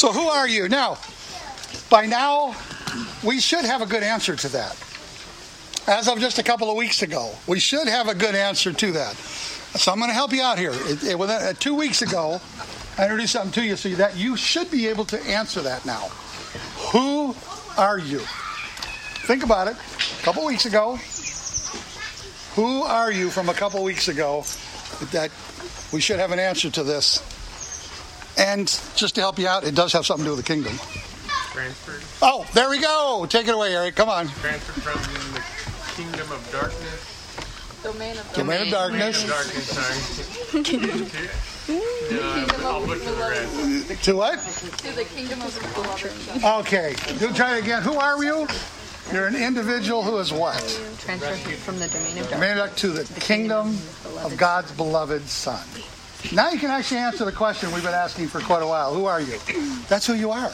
So who are you? Now, by now, we should have a good answer to that. As of just a couple of weeks ago, we should have a good answer to that. So I'm going to help you out here. It, it, within, uh, two weeks ago, I introduced something to you so that you should be able to answer that now. Who are you? Think about it. A couple weeks ago, who are you from a couple weeks ago that we should have an answer to this? And just to help you out, it does have something to do with the kingdom. Transferred. Oh, there we go. Take it away, Eric. Come on. Transferred from the kingdom of darkness. Domain of Domain of darkness. Kingdom of darkness, sorry. no, I'll butcher the rest. To what? To the kingdom of the beloved Son. Okay. Do try it again. Who are you? You're an individual who is what? Transfer from the domain of darkness. Made it to the kingdom of God's beloved Son. Now you can actually answer the question we've been asking for quite a while. Who are you? That's who you are.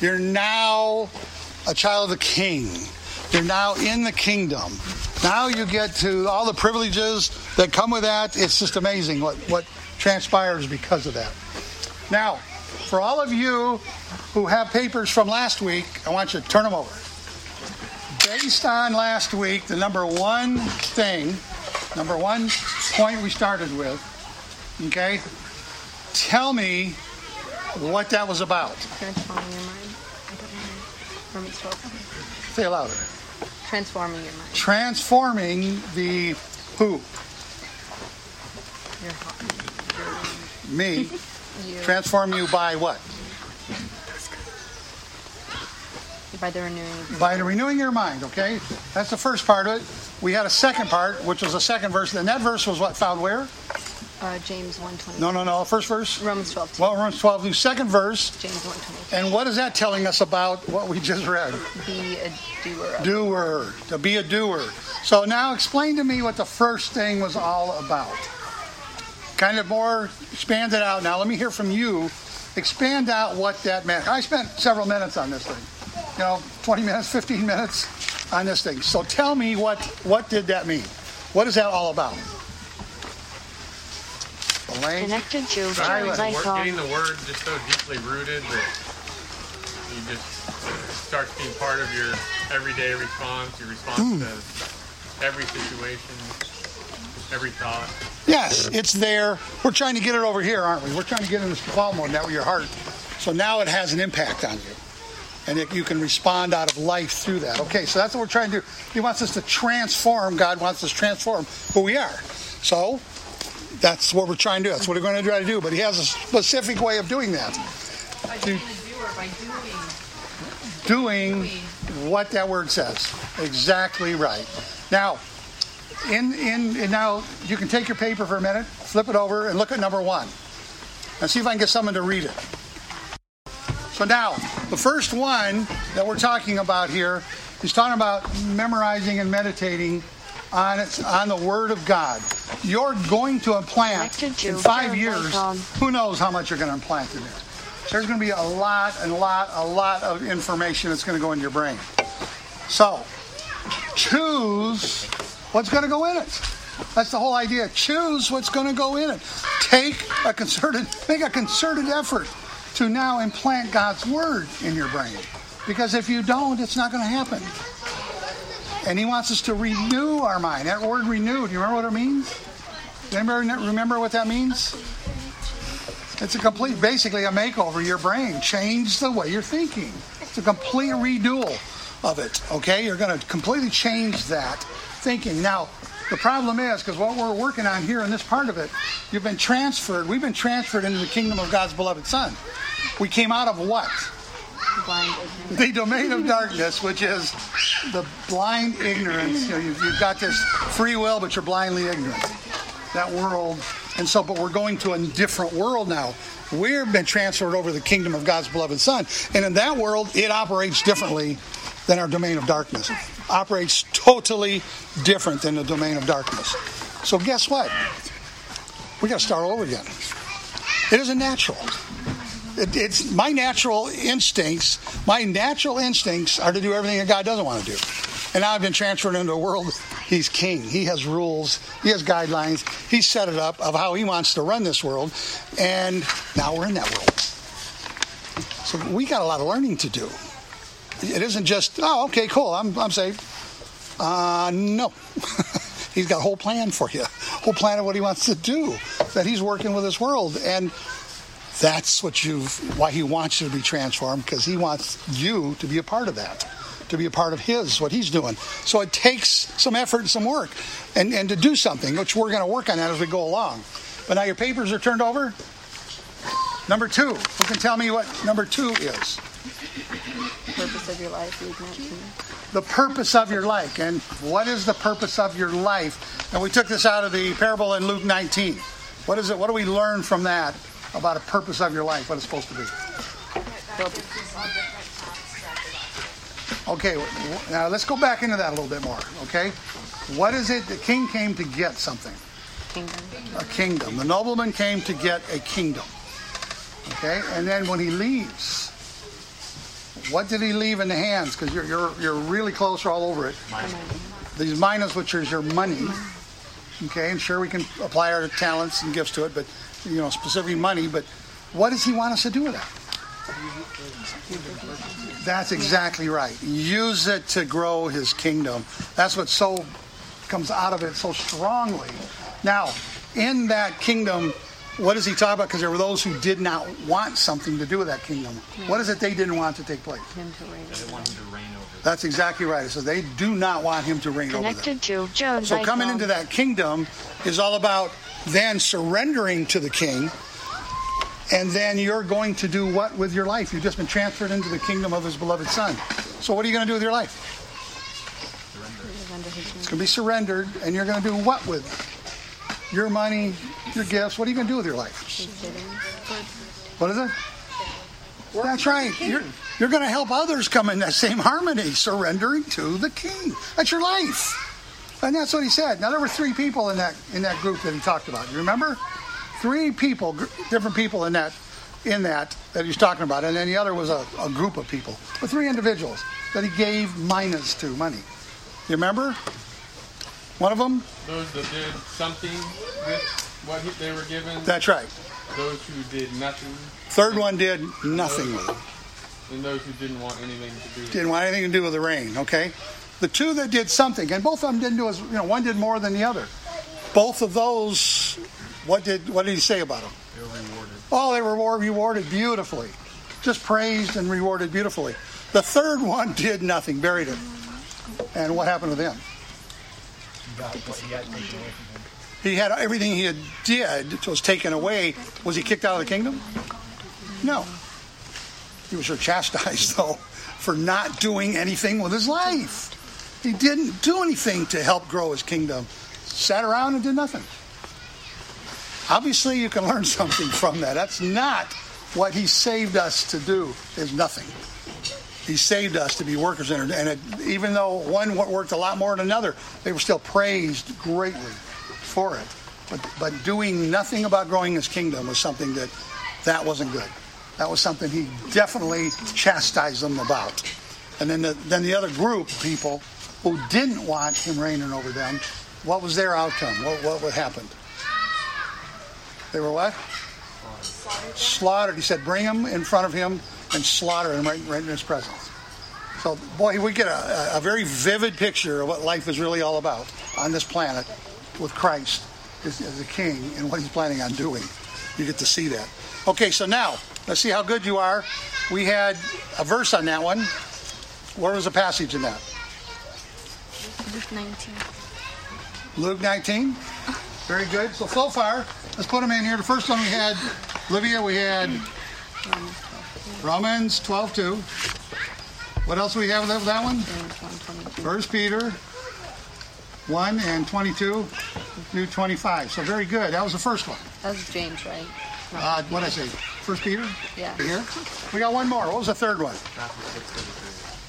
You're now a child of the King. You're now in the kingdom. Now you get to all the privileges that come with that. It's just amazing what, what transpires because of that. Now, for all of you who have papers from last week, I want you to turn them over. Based on last week, the number one thing, number one point we started with, okay, tell me what that was about. Transforming your mind. I don't know. Romans 12. Say it louder. Transforming your mind. Transforming the who? Your heart. Me. You. Transform you by what? by the renewing of your By the renewing your mind, okay? That's the first part of it. We had a second part, which was the second verse. And that verse was what found where? Uh, James 120. No, no, no. First verse? Romans 12. Well, Romans 12, the second verse. James 120. And what is that telling us about what we just read? Be a doer Doer. To be a doer. So now explain to me what the first thing was all about. Kind of more expand it out now. Let me hear from you. Expand out what that meant. I spent several minutes on this thing. You know, 20 minutes, 15 minutes on this thing. So tell me what what did that mean? What is that all about? Elaine? Connected to Silence. like Word- getting the word just so deeply rooted that you just starts being part of your everyday response, your response Hmm. to every situation, every thought. Yes, it's there. We're trying to get it over here, aren't we? We're trying to get in this fall mode now with your heart. So now it has an impact on you. And it, you can respond out of life through that. Okay, so that's what we're trying to do. He wants us to transform. God wants us to transform who we are. So that's what we're trying to do. That's what we're going to try to do. But he has a specific way of doing that. By being a doer, by doing. Doing what that word says. Exactly right. Now, in, in, and now you can take your paper for a minute, flip it over, and look at number one. And see if I can get someone to read it. So now, the first one that we're talking about here is talking about memorizing and meditating on it, on the Word of God. You're going to implant in five years. Who knows how much you're going to implant in there? There's going to be a lot and a lot, a lot of information that's going to go in your brain. So, choose what's going to go in it. That's the whole idea. Choose what's going to go in it. Take a concerted, make a concerted effort to now implant God's word in your brain. Because if you don't, it's not going to happen. And He wants us to renew our mind. That word renew, do you remember what it means? Anybody remember what that means? It's a complete, basically a makeover of your brain. Change the way you're thinking. It's a complete renewal of it. Okay, you're going to completely change that thinking. Now, the problem is because what we're working on here in this part of it, you've been transferred. We've been transferred into the kingdom of God's beloved Son. We came out of what? The domain of darkness, which is the blind ignorance. You know, you've, you've got this free will, but you're blindly ignorant. That world, and so, but we're going to a different world now. We've been transferred over the kingdom of God's beloved Son, and in that world, it operates differently than our domain of darkness. Operates totally different than the domain of darkness. So, guess what? We got to start all over again. It isn't natural. It, it's my natural instincts. My natural instincts are to do everything that God doesn't want to do. And now I've been transferred into a world. He's king. He has rules. He has guidelines. He's set it up of how he wants to run this world. And now we're in that world. So we got a lot of learning to do. It isn't just, oh, okay, cool, I'm, I'm saved. Uh, no. he's got a whole plan for you, whole plan of what he wants to do, that he's working with this world. And that's what you've, why he wants you to be transformed, because he wants you to be a part of that, to be a part of his, what he's doing. So it takes some effort and some work and, and to do something, which we're going to work on that as we go along. But now your papers are turned over. Number two. Who can tell me what number two is? Purpose of your life, The purpose of your life. And what is the purpose of your life? And we took this out of the parable in Luke 19. What is it? What do we learn from that about a purpose of your life? What it's supposed to be? Okay, now let's go back into that a little bit more. Okay, what is it? The king came to get something. Kingdom. a kingdom. The nobleman came to get a kingdom. Okay, and then when he leaves, what did he leave in the hands? Because you're, you're you're really close all over it. These minas, which is your money. Okay, and sure we can apply our talents and gifts to it, but you know specifically money. But what does he want us to do with that? That's exactly right. Use it to grow his kingdom. That's what so comes out of it so strongly. Now, in that kingdom, what does he talk about? Because there were those who did not want something to do with that kingdom. What is it they didn't want to take place? Him to reign. They want him to reign over. That's exactly right. So they do not want him to reign over them. Connected to Jones So coming into that kingdom is all about then surrendering to the king. And then you're going to do what with your life? You've just been transferred into the kingdom of his beloved son. So what are you going to do with your life? It's going to be surrendered, and you're going to do what with it? Your money, your gifts. What are you going to do with your life? What is it? That's right. You're, you're going to help others come in that same harmony, surrendering to the king. That's your life. And that's what he said. Now, there were three people in that, in that group that he talked about. You remember? Three people, gr- different people in that, in that that he's talking about. And then the other was a, a group of people. But three individuals that he gave minas to, money. You remember? One of them? Those that did something with what he, they were given. That's right. those who did nothing. Third one did nothing with it. And those who didn't want anything to do with didn't want anything to do with the reign. Okay, the two that did something, and both of them didn't do as you know, one did more than the other. Both of those, what did what did he say about them? They were rewarded. Oh, they were rewarded beautifully, just praised and rewarded beautifully. The third one did nothing, buried it. And what happened to them? He had everything he had did was taken away. Was he kicked out of the kingdom? No. He was chastised though for not doing anything with his life. He didn't do anything to help grow his kingdom. Sat around and did nothing. Obviously, you can learn something from that. That's not what he saved us to do. Is nothing. He saved us to be workers in it. And it, even though one worked a lot more than another, they were still praised greatly for it. But, but doing nothing about growing his kingdom was something that that wasn't good. That was something he definitely chastised them about. And then the, then the other group people who didn't want him reigning over them, what was their outcome? What, what, what happened? They were what? Slaughtered. He said, bring him in front of him and slaughter him right, right in his presence. So, boy, we get a, a very vivid picture of what life is really all about on this planet with Christ as, as a king and what he's planning on doing. You get to see that. Okay, so now, let's see how good you are. We had a verse on that one. Where was the passage in that? Luke 19. Luke 19. Very good. So, so far, let's put them in here. The first one we had, Livia, we had Romans 12 2. What else do we have with that one? James 1:22. First Peter 1 and 22 through 25. So, very good. That was the first one. That was James, right? Uh, what did I say? First Peter? Yeah. Here. We got one more. What was the third one?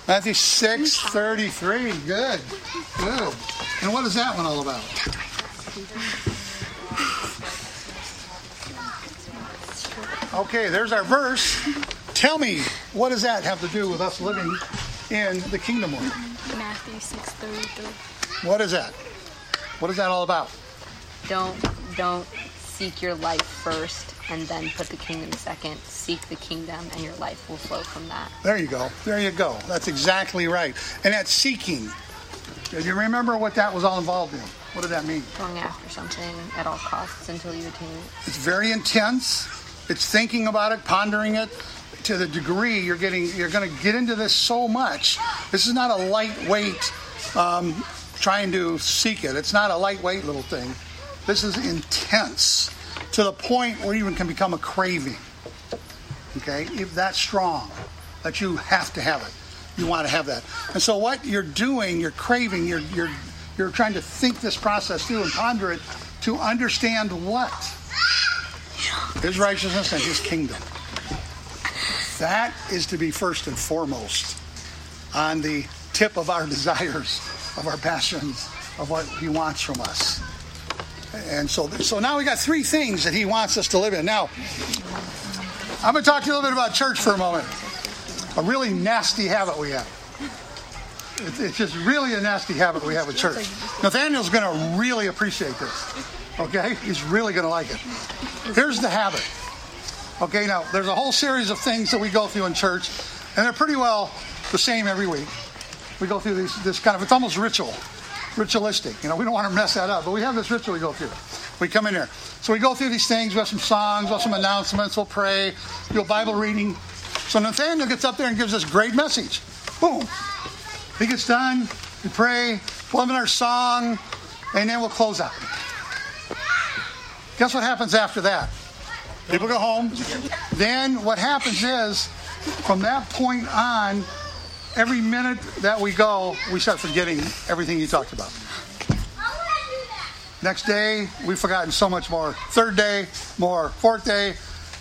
Matthew 6 33. Good. Good. And what is that one all about? Okay, there's our verse. Tell me, what does that have to do with us living in the kingdom world? Matthew 6:33. What is that? What is that all about? Don't don't seek your life first. And then put the kingdom second. Seek the kingdom, and your life will flow from that. There you go. There you go. That's exactly right. And that's seeking. Do you remember what that was all involved in? What did that mean? Going after something at all costs until you attain it. It's very intense. It's thinking about it, pondering it to the degree you're getting. You're going to get into this so much. This is not a lightweight um, trying to seek it. It's not a lightweight little thing. This is intense to the point where even can become a craving. Okay, if that's strong, that you have to have it. You want to have that. And so what you're doing, you're craving, you're you're you're trying to think this process through and ponder it to understand what? His righteousness and his kingdom. That is to be first and foremost on the tip of our desires, of our passions, of what he wants from us. And so, so now we got three things that he wants us to live in. Now, I'm going to talk to you a little bit about church for a moment. A really nasty habit we have. It's just really a nasty habit we have with church. Nathaniel's going to really appreciate this. Okay? He's really going to like it. Here's the habit. Okay, now there's a whole series of things that we go through in church, and they're pretty well the same every week. We go through these, this kind of, it's almost ritual, ritualistic. You know, we don't want to mess that up, but we have this ritual we go through. We come in here. So we go through these things, we have some songs, we have some announcements, we'll pray, do a Bible reading. So Nathaniel gets up there and gives this great message. Boom. He gets done, we pray, we'll have our song, and then we'll close out. Guess what happens after that? People go home. Then what happens is, from that point on, every minute that we go, we start forgetting everything you talked about. Next day, we've forgotten so much more. Third day, more. Fourth day.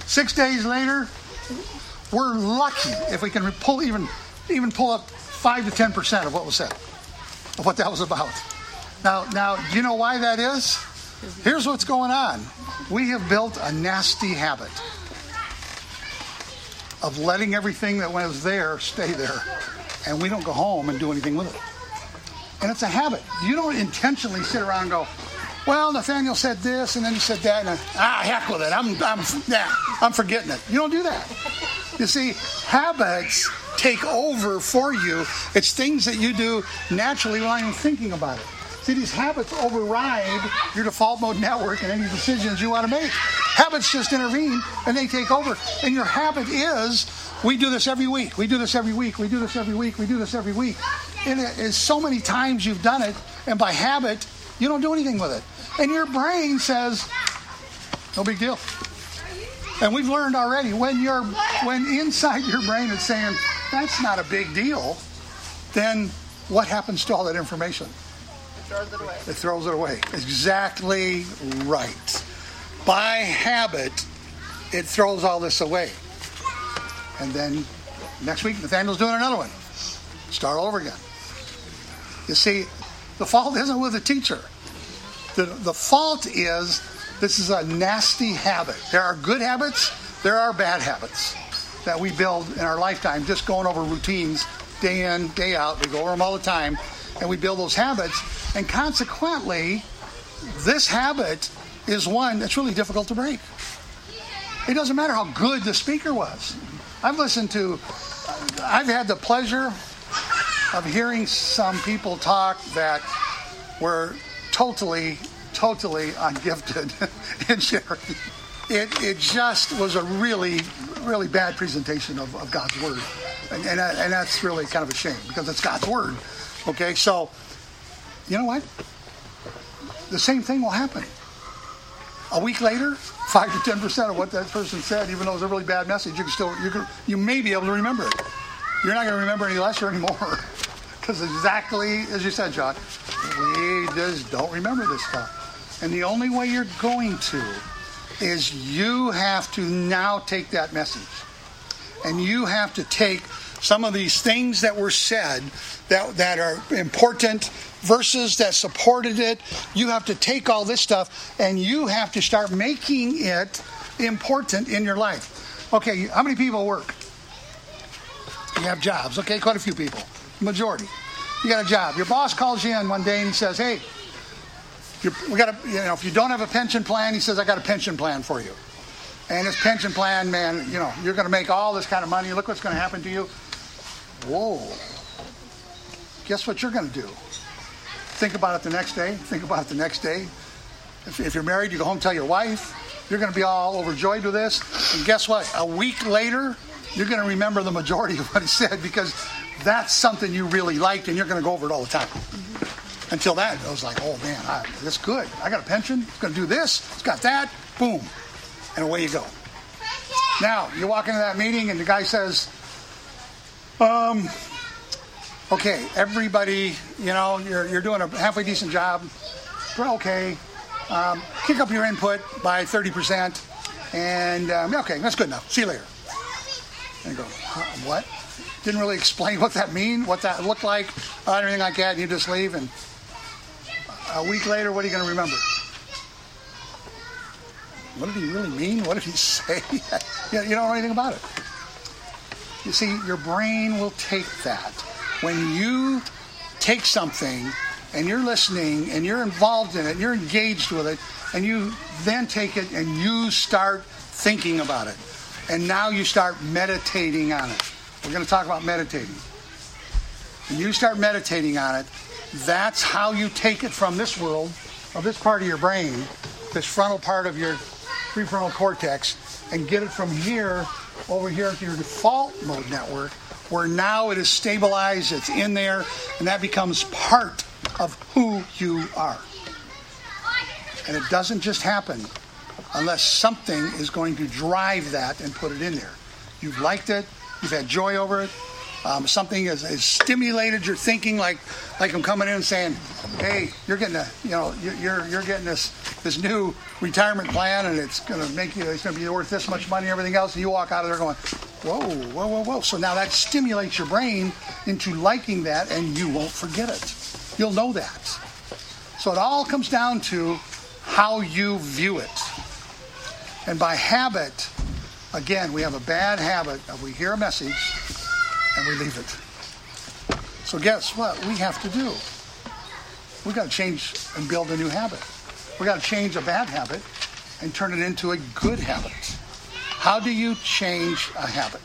Six days later, we're lucky if we can pull even even pull up five to ten percent of what was said, of what that was about. Now, now, do you know why that is? Here's what's going on. We have built a nasty habit of letting everything that was there stay there, and we don't go home and do anything with it. And it's a habit. You don't intentionally sit around and go, well, Nathaniel said this, and then he said that, and ah, heck with it. I'm, I'm, yeah, I'm forgetting it. You don't do that. You see, habits take over for you. It's things that you do naturally without even thinking about it. See, these habits override your default mode network and any decisions you want to make. Habits just intervene and they take over. And your habit is we do this every week. We do this every week. We do this every week. We do this every week. And it is so many times you've done it, and by habit, you don't do anything with it. And your brain says, no big deal. And we've learned already when you're when inside your brain is saying that's not a big deal, then what happens to all that information? It throws it away. It throws it away. Exactly right. By habit, it throws all this away. And then next week, Nathaniel's doing another one. Start all over again. You see, the fault isn't with the teacher. The, the fault is this is a nasty habit. There are good habits, there are bad habits that we build in our lifetime, just going over routines day in, day out. We go over them all the time, and we build those habits and consequently, this habit is one that's really difficult to break. It doesn't matter how good the speaker was. I've listened to, I've had the pleasure of hearing some people talk that were totally, totally ungifted in sharing. It, it just was a really, really bad presentation of, of God's Word. And, and, uh, and that's really kind of a shame because it's God's Word. Okay, so you know what? The same thing will happen. A week later, five to ten percent of what that person said, even though it was a really bad message, you can still you can, you may be able to remember it. You're not going to remember any less or any more, because exactly as you said, John, we just don't remember this stuff. And the only way you're going to is you have to now take that message, and you have to take some of these things that were said that that are important verses that supported it. You have to take all this stuff and you have to start making it important in your life. Okay, how many people work? You have jobs. Okay, quite a few people. Majority. You got a job. Your boss calls you in one day and he says, "Hey, we got a, you know, if you don't have a pension plan, he says, I got a pension plan for you." and this pension plan, man, you know, you're going to make all this kind of money. Look what's going to happen to you. Whoa. Guess what you're going to do? Think about it the next day. Think about it the next day. If, if you're married, you go home, tell your wife. You're going to be all overjoyed with this. And guess what? A week later, you're going to remember the majority of what he said because that's something you really liked and you're going to go over it all the time. Until that, I was like, oh man, I, that's good. I got a pension. It's going to do this. It's got that. Boom. And away you go. Now, you walk into that meeting and the guy says, um, okay, everybody, you know, you're, you're doing a halfway decent job. Okay. Um, kick up your input by 30%. And, um, okay, that's good enough. See you later. And you go, huh, what? Didn't really explain what that mean, what that looked like, uh, anything like that. And you just leave. And a week later, what are you going to remember? What did he really mean? What did he say? you don't know anything about it. You see, your brain will take that. When you take something and you're listening and you're involved in it, you're engaged with it, and you then take it and you start thinking about it. And now you start meditating on it. We're going to talk about meditating. And you start meditating on it, that's how you take it from this world, of this part of your brain, this frontal part of your prefrontal cortex, and get it from here over here to your default mode network, where now it is stabilized, it's in there, and that becomes part of who you are. And it doesn't just happen unless something is going to drive that and put it in there. You've liked it, you've had joy over it, um, something has, has, stimulated your thinking, like like I'm coming in and saying, "Hey, you're getting a, you know, you're you're getting this this new retirement plan, and it's going to make you, it's going to be worth this much money, and everything else." And you walk out of there going, "Whoa, whoa, whoa, whoa!" So now that stimulates your brain into liking that, and you won't forget it. You'll know that. So it all comes down to how you view it, and by habit. Again, we have a bad habit of we hear a message and we leave it. So guess what we have to do? We've got to change and build a new habit. We've got to change a bad habit and turn it into a good habit. How do you change a habit?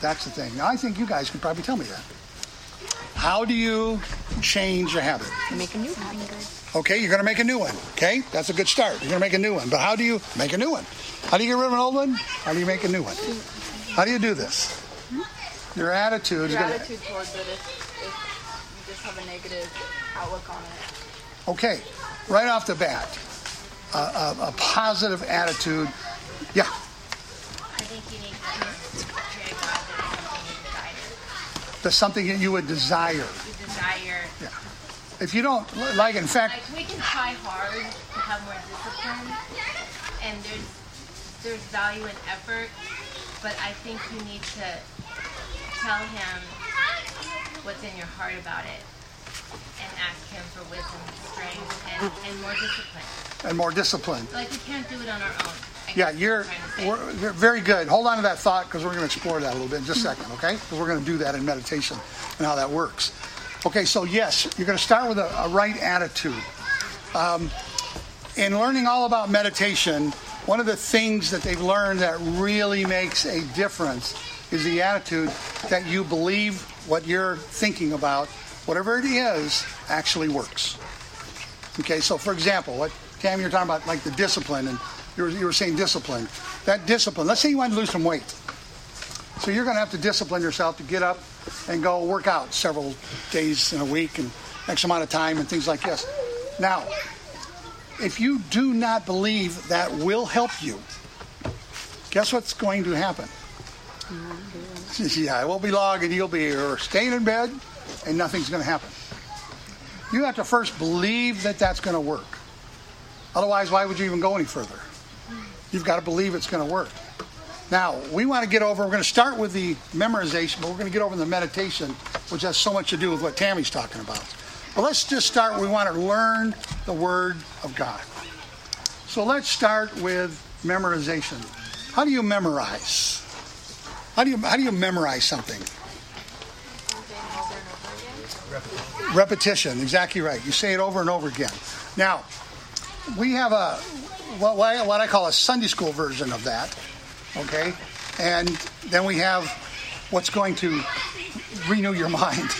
That's the thing. Now, I think you guys can probably tell me that. How do you change a habit? Make a new habit. Okay, you're going to make a new one. Okay, that's a good start. You're going to make a new one. But how do you make a new one? How do you get rid of an old one? How do you make a new one? How do you do this? Your attitude. Your attitude gonna... towards it if, if you just have a negative outlook on it. Okay, right off the bat, a, a, a positive attitude. Yeah. I think you need to That's something that you would desire. You desire. Yeah. If you don't, like, in fact. Like we can try hard to have more discipline, and there's there's value in effort, but I think you need to tell him what's in your heart about it and ask him for wisdom, strength, and, and more discipline. And more discipline. Like we can't do it on our own. I yeah, you're, you're very good. Hold on to that thought because we're going to explore that a little bit in just a second, okay? Because we're going to do that in meditation and how that works. Okay, so yes, you're going to start with a, a right attitude. Um, in learning all about meditation, one of the things that they've learned that really makes a difference is the attitude that you believe what you're thinking about, whatever it is, actually works. Okay, so for example, what Tam, you're talking about like the discipline, and you were, you were saying discipline. That discipline, let's say you want to lose some weight. So you're going to have to discipline yourself to get up and go work out several days in a week and X amount of time and things like this. Now, if you do not believe that will help you, guess what's going to happen? yeah, it will be long and you'll be staying in bed and nothing's going to happen. You have to first believe that that's going to work. Otherwise, why would you even go any further? You've got to believe it's going to work. Now, we want to get over, we're going to start with the memorization, but we're going to get over the meditation, which has so much to do with what Tammy's talking about. But let's just start, we want to learn the Word of God. So let's start with memorization. How do you memorize? How do you how do you memorize something? Repetition. Exactly right. You say it over and over again. Now, we have a what, what I call a Sunday school version of that, okay, and then we have what's going to renew your mind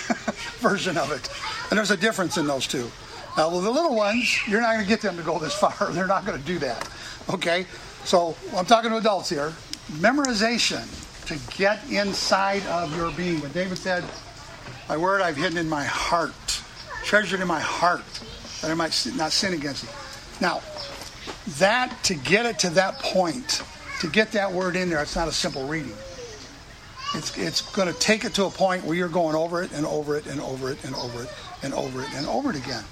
version of it, and there's a difference in those two. Now, with the little ones, you're not going to get them to go this far. They're not going to do that, okay? So I'm talking to adults here. Memorization to get inside of your being. But David said, "My word I've hidden in my heart, treasured in my heart." that I might not sin against it. Now, that to get it to that point, to get that word in there, it's not a simple reading. It's, it's going to take it to a point where you're going over it and over it and over it and over it and over it and over it again.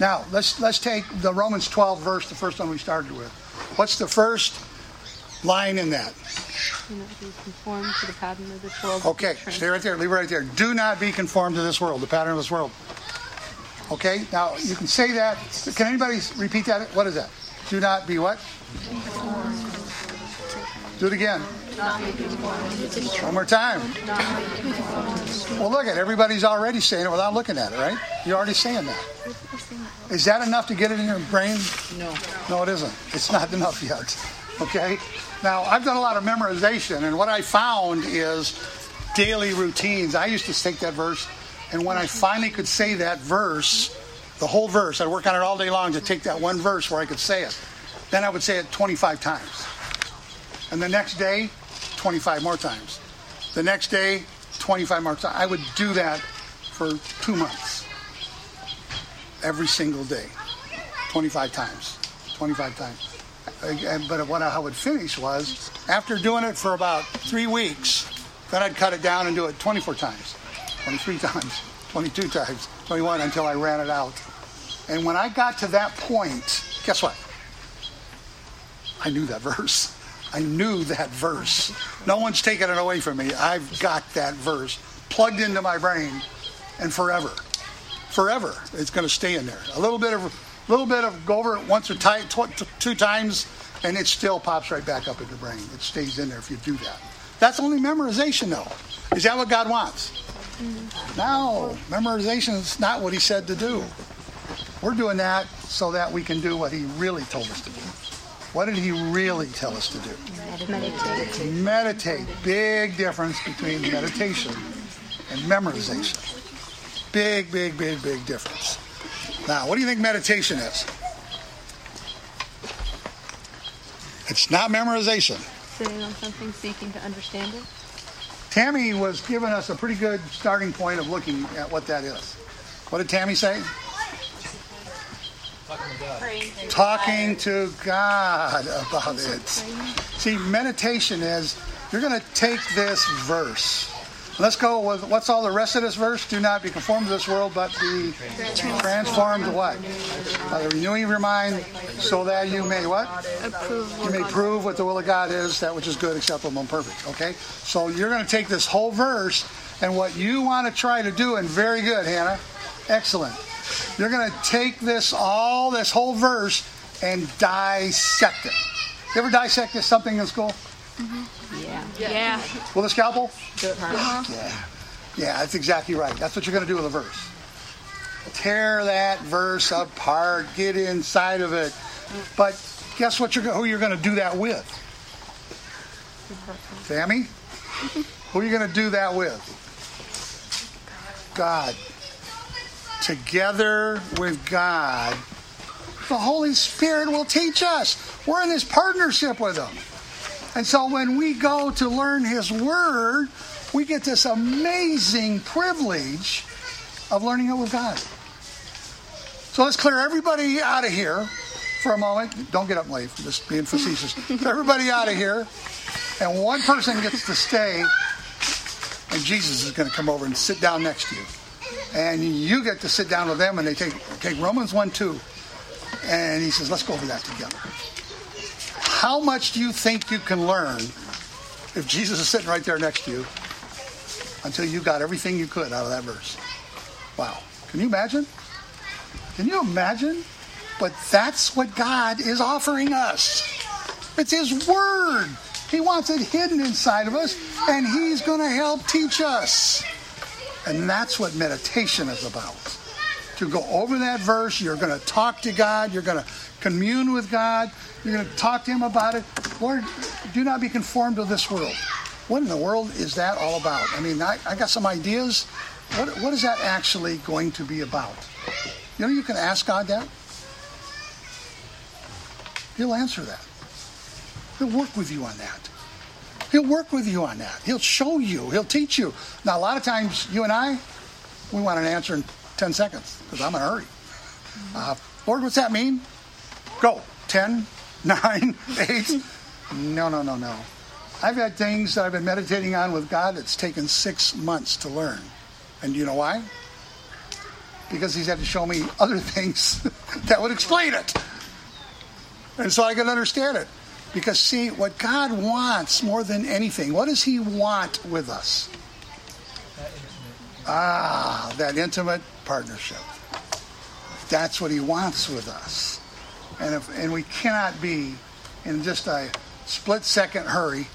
Now, let's, let's take the Romans 12 verse, the first one we started with. What's the first line in that? Do not be conformed to the pattern of this world. Okay, stay right there. Leave it right there. Do not be conformed to this world, the pattern of this world. Okay, now you can say that. Can anybody repeat that? What is that? Do not be what? Do it again. One more time. Well, look at it. Everybody's already saying it without looking at it, right? You're already saying that. Is that enough to get it in your brain? No. No, it isn't. It's not enough yet. Okay? Now, I've done a lot of memorization, and what I found is daily routines. I used to take that verse and when I finally could say that verse, the whole verse, I'd work on it all day long to take that one verse where I could say it. Then I would say it 25 times. And the next day, 25 more times. The next day, 25 more times. I would do that for two months. Every single day. 25 times. 25 times. But what I would finish was, after doing it for about three weeks, then I'd cut it down and do it 24 times. 23 times, 22 times, 21 until I ran it out. And when I got to that point, guess what? I knew that verse. I knew that verse. No one's taken it away from me. I've got that verse plugged into my brain and forever. Forever. It's going to stay in there. A little bit of a little bit of go over it once or t- t- two times and it still pops right back up in your brain. It stays in there if you do that. That's only memorization though. Is that what God wants? Mm-hmm. No, memorization is not what he said to do. We're doing that so that we can do what he really told us to do. What did he really tell us to do? Meditate. Meditate. Big difference between meditation and memorization. Big, big, big, big difference. Now, what do you think meditation is? It's not memorization. Sitting on something, seeking to understand it. Tammy was giving us a pretty good starting point of looking at what that is. What did Tammy say? Talking to God about it. See, meditation is you're going to take this verse Let's go with what's all the rest of this verse? Do not be conformed to this world, but be transformed to what? By the renewing of your mind, so that you may what? You may prove what the will of God is, that which is good, acceptable, and perfect. Okay? So you're going to take this whole verse, and what you want to try to do, and very good, Hannah. Excellent. You're going to take this all, this whole verse, and dissect it. You ever dissect something in school? Mm-hmm. Yeah. Yeah. With a scalpel? Uh-huh. Yeah. Yeah, that's exactly right. That's what you're going to do with a verse. Tear that verse apart, get inside of it. But guess what? You're who you're going to do that with? Sammy? who are you going to do that with? God. Together with God, the Holy Spirit will teach us. We're in this partnership with Him. And so when we go to learn His Word, we get this amazing privilege of learning it with God. So let's clear everybody out of here for a moment. Don't get up late, just being facetious. everybody out of here, and one person gets to stay, and Jesus is going to come over and sit down next to you. And you get to sit down with them, and they take, take Romans 1 2, and he says, let's go over that together. How much do you think you can learn if Jesus is sitting right there next to you until you got everything you could out of that verse? Wow. Can you imagine? Can you imagine? But that's what God is offering us. It's His Word. He wants it hidden inside of us, and He's going to help teach us. And that's what meditation is about. To go over that verse, you're going to talk to God, you're going to commune with God. You're going to talk to Him about it. Lord, do not be conformed to this world. What in the world is that all about? I mean, I, I got some ideas. What, what is that actually going to be about? You know, you can ask God that. He'll answer that. He'll work with you on that. He'll work with you on that. He'll show you. He'll teach you. Now, a lot of times, you and I, we want an answer in 10 seconds because I'm in a hurry. Uh, Lord, what's that mean? Go. 10, 9, 8. No, no, no, no. I've had things that I've been meditating on with God that's taken six months to learn. And you know why? Because He's had to show me other things that would explain it. And so I can understand it. Because, see, what God wants more than anything, what does He want with us? Ah, that intimate partnership. That's what He wants with us. And, if, and we cannot be in just a split second hurry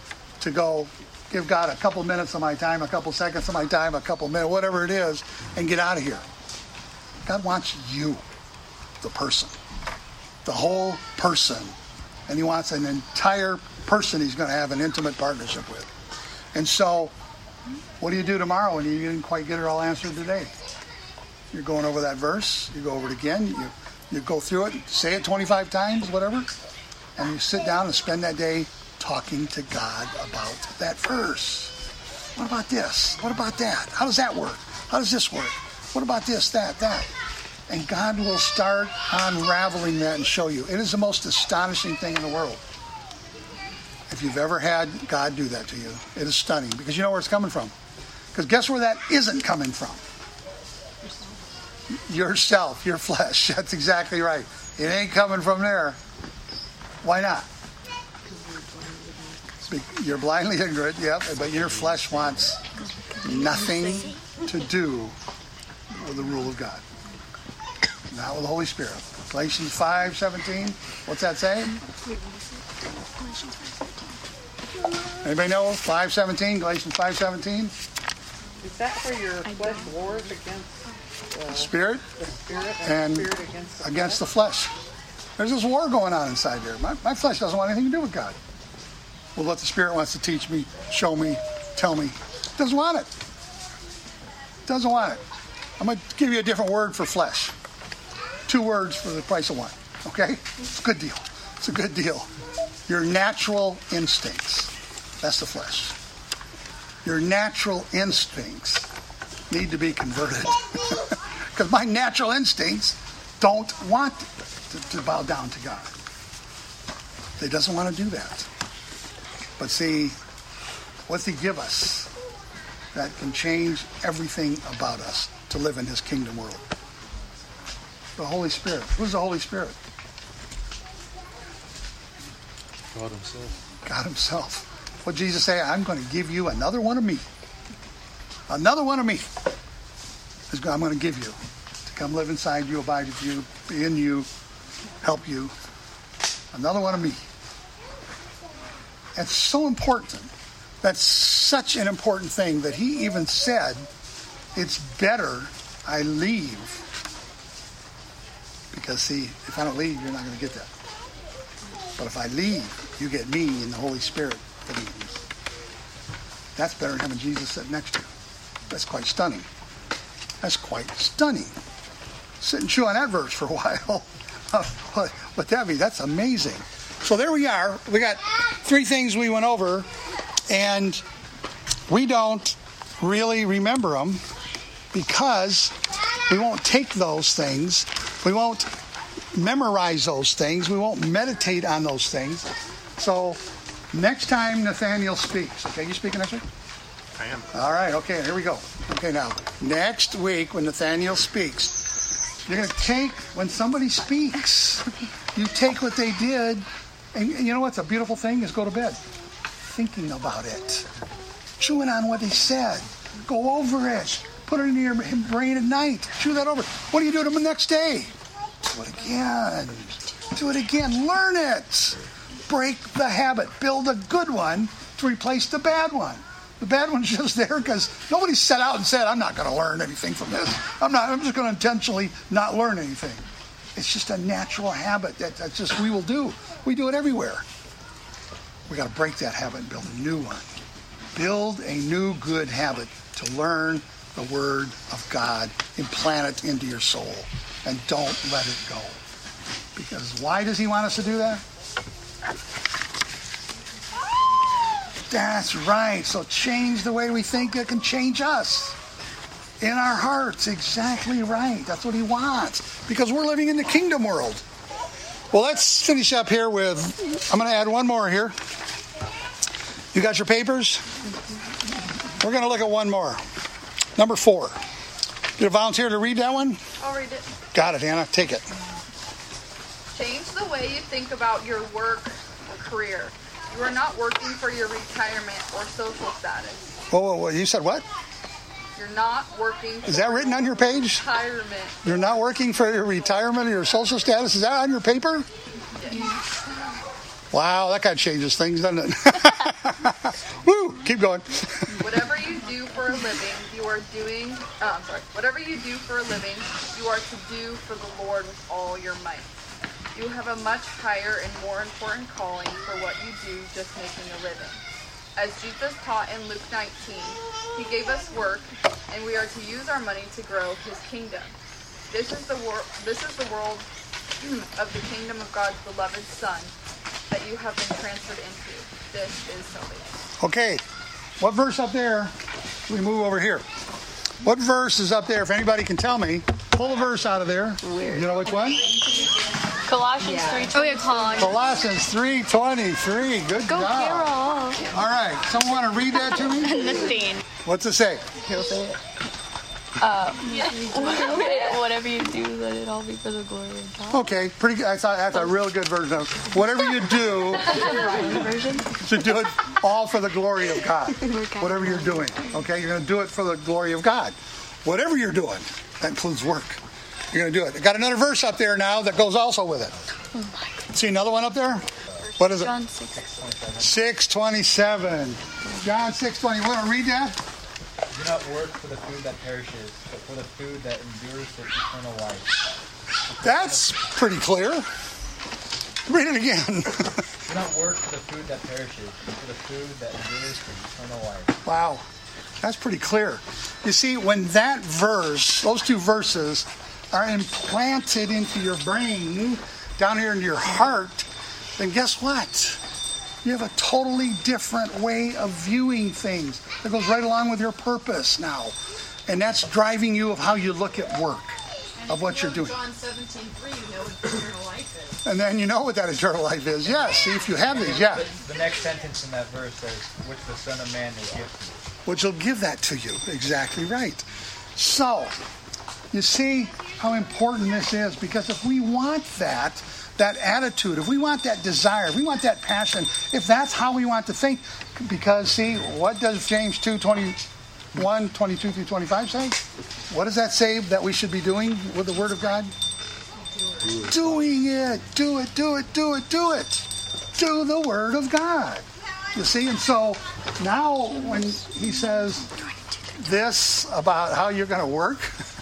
to go give God a couple minutes of my time, a couple seconds of my time, a couple minutes, whatever it is, and get out of here. God wants you, the person, the whole person. And He wants an entire person He's going to have an intimate partnership with. And so, what do you do tomorrow when you didn't quite get it all answered today? You're going over that verse, you go over it again, you, you go through it, say it 25 times, whatever, and you sit down and spend that day talking to God about that verse. What about this? What about that? How does that work? How does this work? What about this, that, that? And God will start unraveling that and show you. It is the most astonishing thing in the world. If you've ever had God do that to you, it is stunning because you know where it's coming from. Because guess where that isn't coming from? Yourself, your flesh. That's exactly right. It ain't coming from there. Why not? You're blindly ignorant, yep, but your flesh wants nothing to do with the rule of God. Not with the Holy Spirit. Galatians 5 17. What's that saying? Anybody know 517? Galatians 5 17? Is that where your flesh wars against uh, the spirit, the spirit and, the spirit against, the, against the flesh? There's this war going on inside there. My, my flesh doesn't want anything to do with God. Well, what the Spirit wants to teach me, show me, tell me, doesn't want it. Doesn't want it. I'm going to give you a different word for flesh. Two words for the price of one. Okay? It's a good deal. It's a good deal. Your natural instincts. That's the flesh. Your natural instincts need to be converted. Because my natural instincts don't want to, to bow down to God. They doesn't want to do that. But see, what's he give us that can change everything about us to live in his kingdom world? The Holy Spirit. Who's the Holy Spirit? God himself. God himself. What Jesus say? I'm going to give you another one of me. Another one of me. is I'm going to give you to come live inside you, abide with you, be in you, help you. Another one of me. That's so important. That's such an important thing that he even said, it's better I leave. Because, see, if I don't leave, you're not going to get that. But if I leave, you get me and the Holy Spirit that. That's better than having Jesus sit next to you. That's quite stunning. That's quite stunning. Sit and chew on that verse for a while. what, that means, that's amazing. So there we are. We got three things we went over, and we don't really remember them because we won't take those things. We won't memorize those things. We won't meditate on those things. So next time Nathaniel speaks, okay, you speaking next week? I am. All right, okay, here we go. Okay, now, next week when Nathaniel speaks, you're going to take, when somebody speaks, you take what they did and you know what's a beautiful thing is go to bed thinking about it, chewing on what he said. Go over it. Put it in your brain at night. Chew that over. What do you do to the next day? Do it again. Do it again. Learn it. Break the habit. Build a good one to replace the bad one. The bad one's just there because nobody set out and said, I'm not going to learn anything from this. I'm not, I'm just going to intentionally not learn anything. It's just a natural habit that that's just we will do. We do it everywhere. We got to break that habit and build a new one. Build a new good habit to learn the Word of God, implant it into your soul, and don't let it go. Because why does He want us to do that? That's right. So change the way we think, it can change us in our hearts. Exactly right. That's what He wants. Because we're living in the kingdom world. Well, let's finish up here with, I'm going to add one more here. You got your papers? We're going to look at one more. Number four. Get a volunteer to read that one? I'll read it. Got it, Anna. Take it. Change the way you think about your work or career. You are not working for your retirement or social status. Whoa, whoa, whoa. You said what? You're not working for Is that written on your page? retirement. You're not working for your retirement or your social status? Is that on your paper? Yes. Wow, that kind of changes things, doesn't it? Woo! Keep going. Whatever do for a living, you are doing. Uh, I'm sorry. Whatever you do for a living, you are to do for the Lord with all your might. You have a much higher and more important calling for what you do just making a living. As Jesus taught in Luke 19, he gave us work, and we are to use our money to grow his kingdom. This is the wor- this is the world of the kingdom of God's beloved Son that you have been transferred into. This is salvation. Okay, what verse up there? We move over here. What verse is up there? If anybody can tell me, pull a verse out of there. Weird. You know which one? Colossians 3. Oh, yeah, Colossians. Colossians three twenty three. Good Go, job. Carol. All right, someone want to read that to me? Nothing. What's it say? Uh, whatever you do, let it all be for the glory of God. Okay, pretty good. I thought that's a real good version of whatever you do, Version? to do it all for the glory of God. Whatever you're doing, okay, you're going to do it for the glory of God. Whatever you're doing, that includes work. You're going to do it. I got another verse up there now that goes also with it. See another one up there? What is it? John 6. 627. John 620. Want to read that? Do not work for the food that perishes, but for the food that endures to eternal life. That's pretty clear. Read it again. Do not work for the food that perishes, but for the food that endures to eternal life. Wow, that's pretty clear. You see, when that verse, those two verses, are implanted into your brain, down here into your heart, then guess what? You have a totally different way of viewing things that goes right along with your purpose now. And that's driving you of how you look at work, of what you're doing. John 17, 3, you know what eternal life is. And then you know what that eternal life is. Yes, see if you have these, yeah. But the next sentence in that verse says, which the Son of Man will give to you. which will give that to you. Exactly right. So, you see how important this is because if we want that, that attitude, if we want that desire, if we want that passion, if that's how we want to think, because see, what does James 2 21, 22 through 25 say? What does that say that we should be doing with the Word of God? Doing it, do it, do it, do it, do it. Do the Word of God. You see, and so now when he says this about how you're going to work,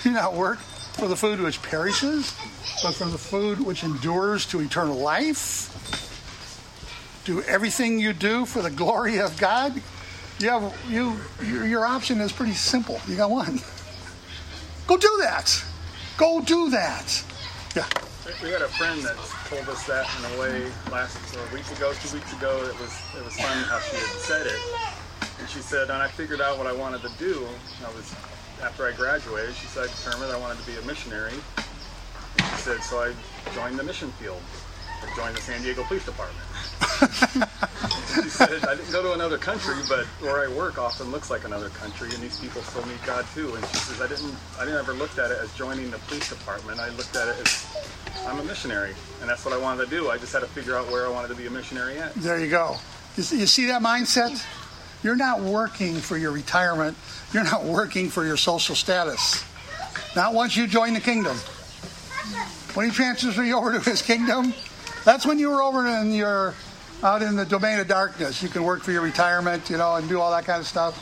do not work for the food which perishes, but for the food which endures to eternal life. Do everything you do for the glory of God. You have you your, your option is pretty simple. You got one. Go do that. Go do that. Yeah. We had a friend that told us that in a way last a week ago, two weeks ago. It was it was funny how she had said it. And she said, and I figured out what I wanted to do. I was after I graduated. She said I determined I wanted to be a missionary. And she said, so I joined the mission field. I joined the San Diego Police Department. she said, I didn't go to another country, but where I work often looks like another country, and these people still meet God too. And she says, I didn't, I didn't ever looked at it as joining the police department. I looked at it as I'm a missionary, and that's what I wanted to do. I just had to figure out where I wanted to be a missionary at. There you go. You see, you see that mindset? You're not working for your retirement. You're not working for your social status. Not once you join the kingdom. When he transfers you over to his kingdom, that's when you were over in your out in the domain of darkness. You can work for your retirement, you know, and do all that kind of stuff.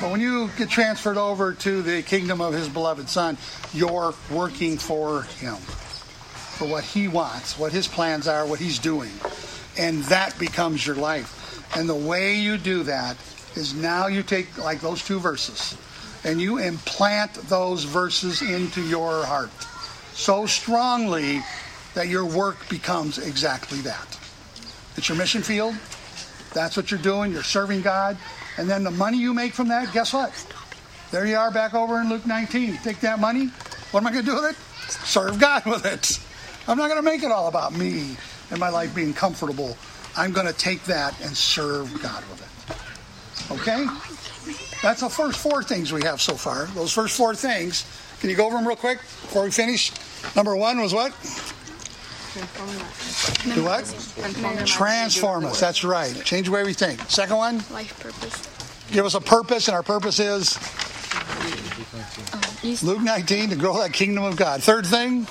But when you get transferred over to the kingdom of his beloved son, you're working for him. for what He wants, what His plans are, what He's doing. And that becomes your life. And the way you do that is now you take like those two verses and you implant those verses into your heart so strongly that your work becomes exactly that. It's your mission field. That's what you're doing. You're serving God. And then the money you make from that, guess what? There you are back over in Luke 19. Take that money. What am I going to do with it? Serve God with it. I'm not going to make it all about me and my life being comfortable. I'm going to take that and serve God with it. Okay? That's the first four things we have so far. Those first four things. Can you go over them real quick before we finish? Number one was what? Do what? Transform us. That's right. Change the way we think. Second one? Life purpose. Give us a purpose, and our purpose is uh, Luke 19 to grow that kingdom of God. Third thing?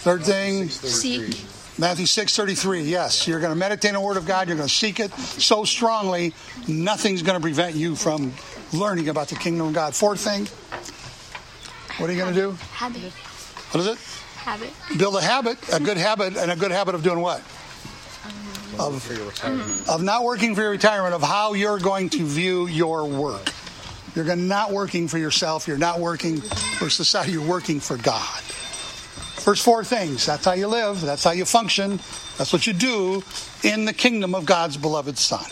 Third thing? Seek. Matthew 6:33. Yes, you're going to meditate on the Word of God. You're going to seek it so strongly, nothing's going to prevent you from learning about the kingdom of God. Fourth thing. What are you going to do? Habit. What is it? Habit. Build a habit, a good habit, and a good habit of doing what? Of, of not working for your retirement, of how you're going to view your work. You're not working for yourself. You're not working for society. You're working for God. First four things. That's how you live. That's how you function. That's what you do in the kingdom of God's beloved Son.